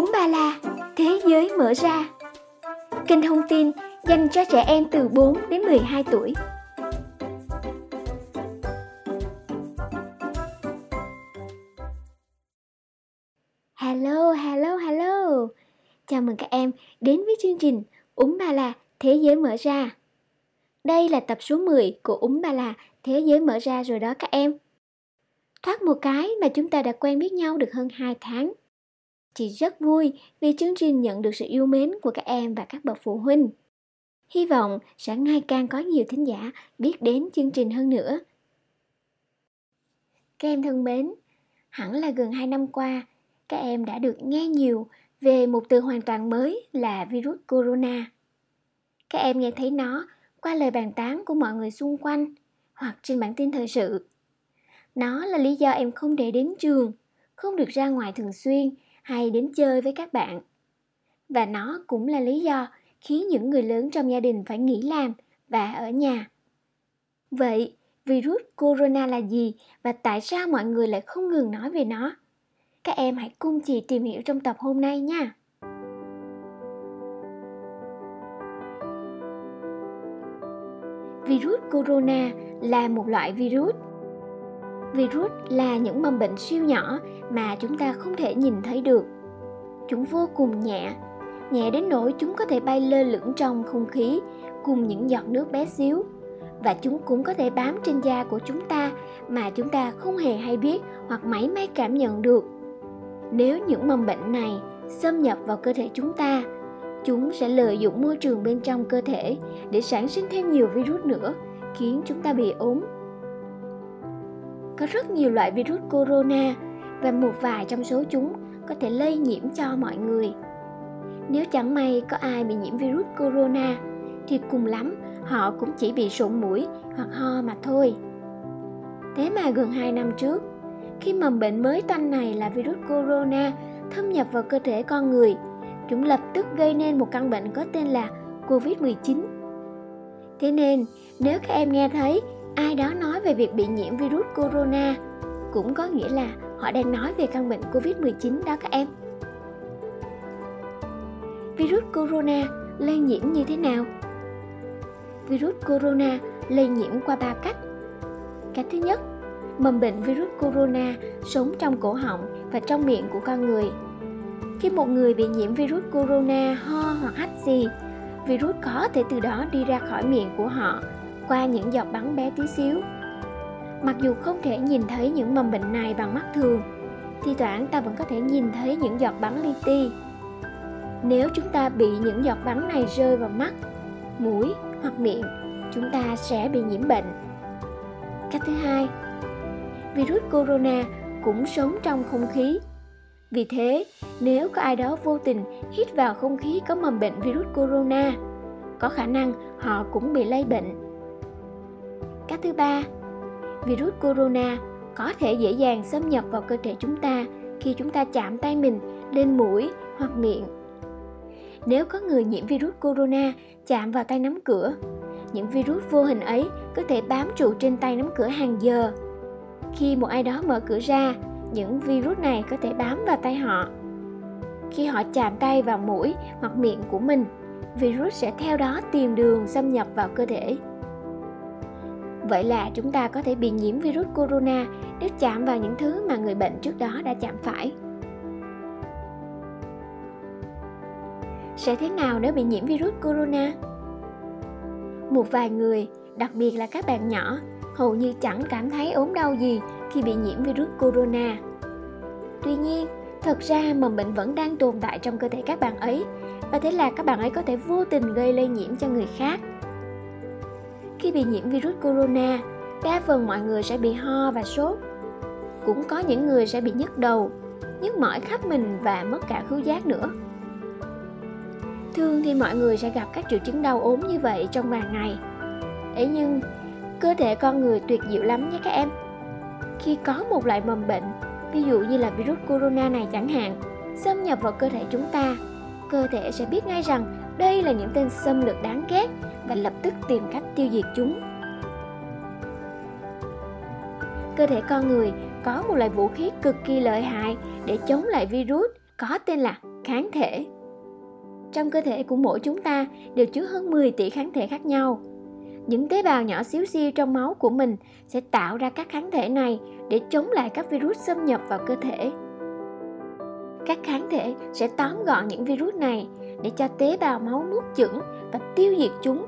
Úng Ba La, Thế giới mở ra. Kênh thông tin dành cho trẻ em từ 4 đến 12 tuổi. Hello, hello, hello. Chào mừng các em đến với chương trình Úng Ba La, Thế giới mở ra. Đây là tập số 10 của Úng Ba La, Thế giới mở ra rồi đó các em. Thoát một cái mà chúng ta đã quen biết nhau được hơn 2 tháng. Chị rất vui vì chương trình nhận được sự yêu mến của các em và các bậc phụ huynh. Hy vọng sẽ ngày càng có nhiều thính giả biết đến chương trình hơn nữa. Các em thân mến, hẳn là gần 2 năm qua, các em đã được nghe nhiều về một từ hoàn toàn mới là virus corona. Các em nghe thấy nó qua lời bàn tán của mọi người xung quanh hoặc trên bản tin thời sự. Nó là lý do em không thể đến trường, không được ra ngoài thường xuyên hay đến chơi với các bạn. Và nó cũng là lý do khiến những người lớn trong gia đình phải nghỉ làm và ở nhà. Vậy, virus corona là gì và tại sao mọi người lại không ngừng nói về nó? Các em hãy cùng chị tìm hiểu trong tập hôm nay nha. Virus corona là một loại virus virus là những mầm bệnh siêu nhỏ mà chúng ta không thể nhìn thấy được. Chúng vô cùng nhẹ nhẹ đến nỗi chúng có thể bay lơ lửng trong không khí cùng những giọt nước bé xíu. Và chúng cũng có thể bám trên da của chúng ta mà chúng ta không hề hay biết hoặc mảy may cảm nhận được. Nếu những mầm bệnh này xâm nhập vào cơ thể chúng ta, chúng sẽ lợi dụng môi trường bên trong cơ thể để sản sinh thêm nhiều virus nữa, khiến chúng ta bị ốm có rất nhiều loại virus corona và một vài trong số chúng có thể lây nhiễm cho mọi người. Nếu chẳng may có ai bị nhiễm virus corona thì cùng lắm họ cũng chỉ bị sụn mũi hoặc ho mà thôi. Thế mà gần 2 năm trước, khi mầm bệnh mới tanh này là virus corona thâm nhập vào cơ thể con người, chúng lập tức gây nên một căn bệnh có tên là COVID-19. Thế nên, nếu các em nghe thấy ai đó nói về việc bị nhiễm virus corona cũng có nghĩa là họ đang nói về căn bệnh Covid-19 đó các em. Virus corona lây nhiễm như thế nào? Virus corona lây nhiễm qua ba cách. Cách thứ nhất, mầm bệnh virus corona sống trong cổ họng và trong miệng của con người. Khi một người bị nhiễm virus corona ho hoặc hắt gì, virus có thể từ đó đi ra khỏi miệng của họ qua những giọt bắn bé tí xíu. Mặc dù không thể nhìn thấy những mầm bệnh này bằng mắt thường, thì thoảng ta vẫn có thể nhìn thấy những giọt bắn li ti. Nếu chúng ta bị những giọt bắn này rơi vào mắt, mũi hoặc miệng, chúng ta sẽ bị nhiễm bệnh. Cách thứ hai, virus corona cũng sống trong không khí. Vì thế, nếu có ai đó vô tình hít vào không khí có mầm bệnh virus corona, có khả năng họ cũng bị lây bệnh Cách thứ ba, virus corona có thể dễ dàng xâm nhập vào cơ thể chúng ta khi chúng ta chạm tay mình lên mũi hoặc miệng. Nếu có người nhiễm virus corona chạm vào tay nắm cửa, những virus vô hình ấy có thể bám trụ trên tay nắm cửa hàng giờ. Khi một ai đó mở cửa ra, những virus này có thể bám vào tay họ. Khi họ chạm tay vào mũi hoặc miệng của mình, virus sẽ theo đó tìm đường xâm nhập vào cơ thể. Vậy là chúng ta có thể bị nhiễm virus corona nếu chạm vào những thứ mà người bệnh trước đó đã chạm phải. Sẽ thế nào nếu bị nhiễm virus corona? Một vài người, đặc biệt là các bạn nhỏ, hầu như chẳng cảm thấy ốm đau gì khi bị nhiễm virus corona. Tuy nhiên, thật ra mầm bệnh vẫn đang tồn tại trong cơ thể các bạn ấy và thế là các bạn ấy có thể vô tình gây lây nhiễm cho người khác khi bị nhiễm virus corona, đa phần mọi người sẽ bị ho và sốt. Cũng có những người sẽ bị nhức đầu, nhức mỏi khắp mình và mất cả khứu giác nữa. Thường thì mọi người sẽ gặp các triệu chứng đau ốm như vậy trong vài ngày. Ấy nhưng, cơ thể con người tuyệt diệu lắm nhé các em. Khi có một loại mầm bệnh, ví dụ như là virus corona này chẳng hạn, xâm nhập vào cơ thể chúng ta, cơ thể sẽ biết ngay rằng đây là những tên xâm lược đáng ghét và lập tức tìm cách tiêu diệt chúng. Cơ thể con người có một loại vũ khí cực kỳ lợi hại để chống lại virus có tên là kháng thể. Trong cơ thể của mỗi chúng ta đều chứa hơn 10 tỷ kháng thể khác nhau. Những tế bào nhỏ xíu xiu trong máu của mình sẽ tạo ra các kháng thể này để chống lại các virus xâm nhập vào cơ thể. Các kháng thể sẽ tóm gọn những virus này để cho tế bào máu nuốt chửng và tiêu diệt chúng.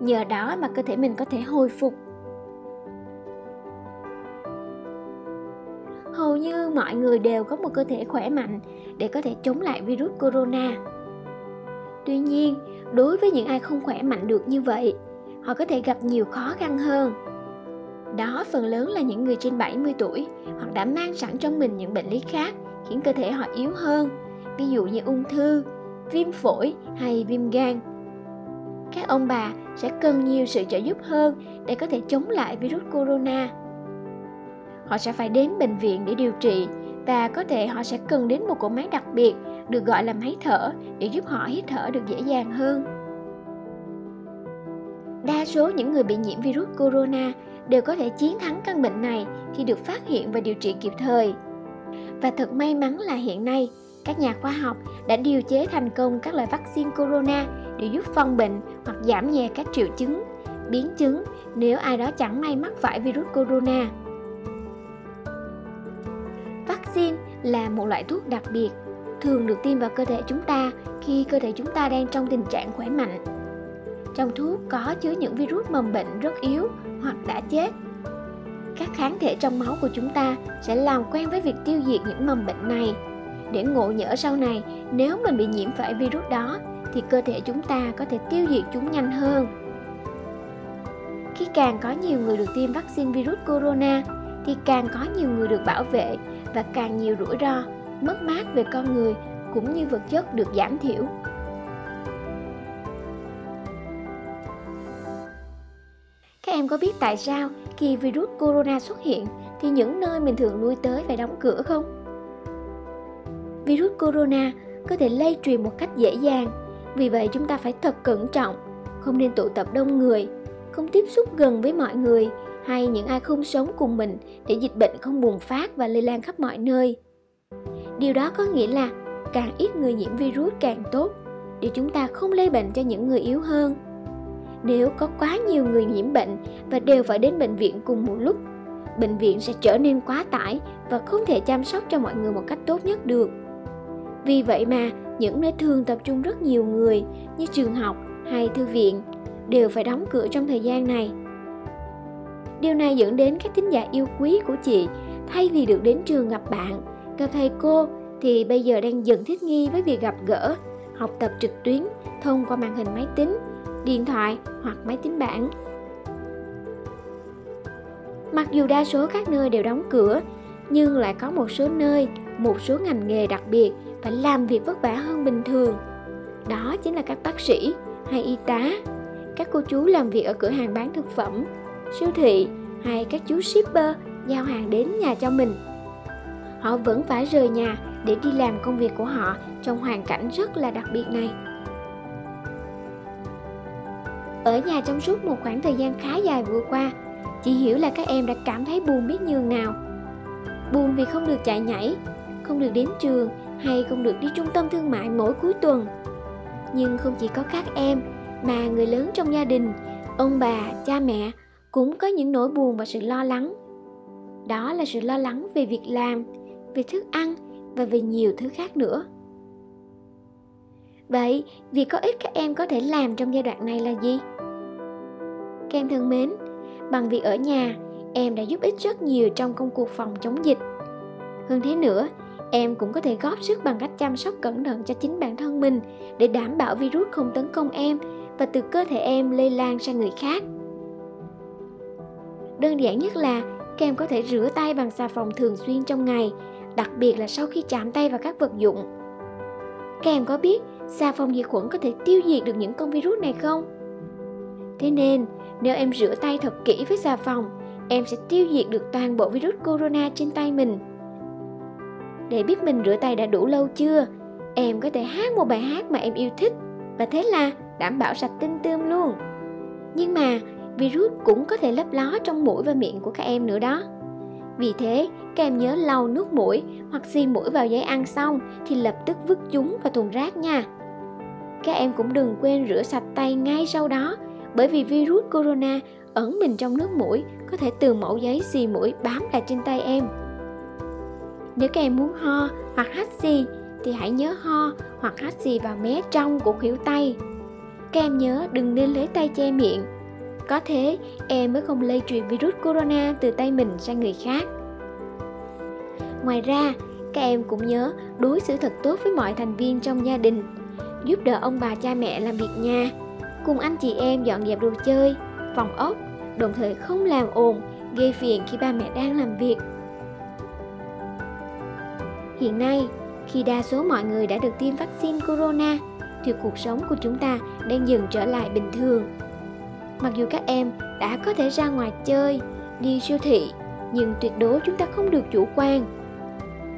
Nhờ đó mà cơ thể mình có thể hồi phục hầu như mọi người đều có một cơ thể khỏe mạnh để có thể chống lại virus corona. Tuy nhiên, đối với những ai không khỏe mạnh được như vậy, họ có thể gặp nhiều khó khăn hơn. Đó phần lớn là những người trên 70 tuổi hoặc đã mang sẵn trong mình những bệnh lý khác khiến cơ thể họ yếu hơn, ví dụ như ung thư, viêm phổi hay viêm gan. Các ông bà sẽ cần nhiều sự trợ giúp hơn để có thể chống lại virus corona họ sẽ phải đến bệnh viện để điều trị và có thể họ sẽ cần đến một cỗ máy đặc biệt được gọi là máy thở để giúp họ hít thở được dễ dàng hơn. Đa số những người bị nhiễm virus corona đều có thể chiến thắng căn bệnh này khi được phát hiện và điều trị kịp thời. Và thật may mắn là hiện nay, các nhà khoa học đã điều chế thành công các loại vaccine corona để giúp phòng bệnh hoặc giảm nhẹ các triệu chứng, biến chứng nếu ai đó chẳng may mắc phải virus corona. Vaccine là một loại thuốc đặc biệt, thường được tiêm vào cơ thể chúng ta khi cơ thể chúng ta đang trong tình trạng khỏe mạnh. Trong thuốc có chứa những virus mầm bệnh rất yếu hoặc đã chết. Các kháng thể trong máu của chúng ta sẽ làm quen với việc tiêu diệt những mầm bệnh này. Để ngộ nhỡ sau này, nếu mình bị nhiễm phải virus đó, thì cơ thể chúng ta có thể tiêu diệt chúng nhanh hơn. Khi càng có nhiều người được tiêm vaccine virus corona, thì càng có nhiều người được bảo vệ và càng nhiều rủi ro, mất mát về con người cũng như vật chất được giảm thiểu. Các em có biết tại sao khi virus corona xuất hiện thì những nơi mình thường lui tới phải đóng cửa không? Virus corona có thể lây truyền một cách dễ dàng, vì vậy chúng ta phải thật cẩn trọng, không nên tụ tập đông người, không tiếp xúc gần với mọi người hay những ai không sống cùng mình để dịch bệnh không bùng phát và lây lan khắp mọi nơi. Điều đó có nghĩa là càng ít người nhiễm virus càng tốt để chúng ta không lây bệnh cho những người yếu hơn. Nếu có quá nhiều người nhiễm bệnh và đều phải đến bệnh viện cùng một lúc, bệnh viện sẽ trở nên quá tải và không thể chăm sóc cho mọi người một cách tốt nhất được. Vì vậy mà những nơi thường tập trung rất nhiều người như trường học hay thư viện đều phải đóng cửa trong thời gian này Điều này dẫn đến các thính giả yêu quý của chị thay vì được đến trường gặp bạn, gặp thầy cô thì bây giờ đang dần thích nghi với việc gặp gỡ, học tập trực tuyến thông qua màn hình máy tính, điện thoại hoặc máy tính bảng. Mặc dù đa số các nơi đều đóng cửa, nhưng lại có một số nơi, một số ngành nghề đặc biệt phải làm việc vất vả hơn bình thường. Đó chính là các bác sĩ hay y tá, các cô chú làm việc ở cửa hàng bán thực phẩm, siêu thị hay các chú shipper giao hàng đến nhà cho mình. Họ vẫn phải rời nhà để đi làm công việc của họ trong hoàn cảnh rất là đặc biệt này. Ở nhà trong suốt một khoảng thời gian khá dài vừa qua, chị hiểu là các em đã cảm thấy buồn biết nhường nào. Buồn vì không được chạy nhảy, không được đến trường hay không được đi trung tâm thương mại mỗi cuối tuần. Nhưng không chỉ có các em mà người lớn trong gia đình, ông bà, cha mẹ cũng có những nỗi buồn và sự lo lắng. Đó là sự lo lắng về việc làm về thức ăn và về nhiều thứ khác nữa. Vậy việc có ích các em có thể làm trong giai đoạn này là gì? Các em thân mến bằng việc ở nhà em đã giúp ích rất nhiều trong công cuộc phòng chống dịch. Hơn thế nữa em cũng có thể góp sức bằng cách chăm sóc cẩn thận cho chính bản thân mình để đảm bảo virus không tấn công em và từ cơ thể em lây lan sang người khác Đơn giản nhất là các em có thể rửa tay bằng xà phòng thường xuyên trong ngày, đặc biệt là sau khi chạm tay vào các vật dụng. Các em có biết xà phòng diệt khuẩn có thể tiêu diệt được những con virus này không? Thế nên, nếu em rửa tay thật kỹ với xà phòng, em sẽ tiêu diệt được toàn bộ virus corona trên tay mình. Để biết mình rửa tay đã đủ lâu chưa, em có thể hát một bài hát mà em yêu thích và thế là đảm bảo sạch tinh tươm luôn. Nhưng mà virus cũng có thể lấp ló trong mũi và miệng của các em nữa đó. Vì thế, các em nhớ lau nước mũi hoặc xì mũi vào giấy ăn xong thì lập tức vứt chúng vào thùng rác nha. Các em cũng đừng quên rửa sạch tay ngay sau đó bởi vì virus corona ẩn mình trong nước mũi có thể từ mẫu giấy xì mũi bám lại trên tay em. Nếu các em muốn ho hoặc hắt xì thì hãy nhớ ho hoặc hắt xì vào mé trong của khuỷu tay. Các em nhớ đừng nên lấy tay che miệng. Có thế em mới không lây truyền virus corona từ tay mình sang người khác. Ngoài ra, các em cũng nhớ đối xử thật tốt với mọi thành viên trong gia đình, giúp đỡ ông bà cha mẹ làm việc nhà, cùng anh chị em dọn dẹp đồ chơi, phòng ốc, đồng thời không làm ồn, gây phiền khi ba mẹ đang làm việc. Hiện nay, khi đa số mọi người đã được tiêm vaccine corona, thì cuộc sống của chúng ta đang dần trở lại bình thường. Mặc dù các em đã có thể ra ngoài chơi, đi siêu thị, nhưng tuyệt đối chúng ta không được chủ quan.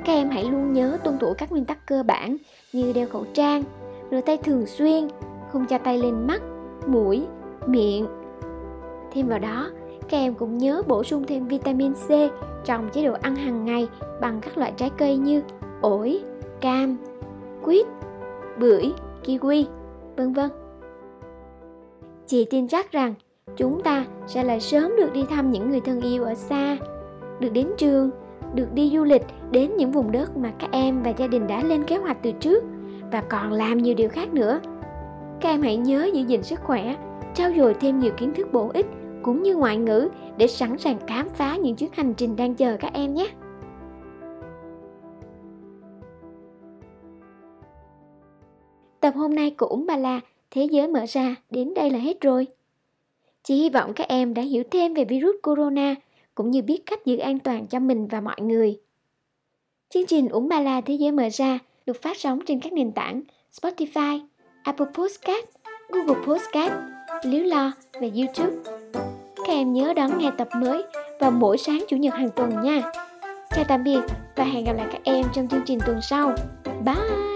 Các em hãy luôn nhớ tuân thủ các nguyên tắc cơ bản như đeo khẩu trang, rửa tay thường xuyên, không cho tay lên mắt, mũi, miệng. Thêm vào đó, các em cũng nhớ bổ sung thêm vitamin C trong chế độ ăn hàng ngày bằng các loại trái cây như ổi, cam, quýt, bưởi, kiwi, vân vân. Chị tin chắc rằng chúng ta sẽ lại sớm được đi thăm những người thân yêu ở xa, được đến trường, được đi du lịch đến những vùng đất mà các em và gia đình đã lên kế hoạch từ trước và còn làm nhiều điều khác nữa. Các em hãy nhớ giữ gìn sức khỏe, trao dồi thêm nhiều kiến thức bổ ích cũng như ngoại ngữ để sẵn sàng khám phá những chuyến hành trình đang chờ các em nhé. Tập hôm nay của Úng Ba La Thế giới mở ra đến đây là hết rồi. Chị hy vọng các em đã hiểu thêm về virus corona cũng như biết cách giữ an toàn cho mình và mọi người. Chương trình Úng Ba La Thế giới mở ra được phát sóng trên các nền tảng Spotify, Apple Podcast, Google Podcast, Liếu Lo và YouTube. Các em nhớ đón nghe tập mới vào mỗi sáng Chủ nhật hàng tuần nha. Chào tạm biệt và hẹn gặp lại các em trong chương trình tuần sau. Bye!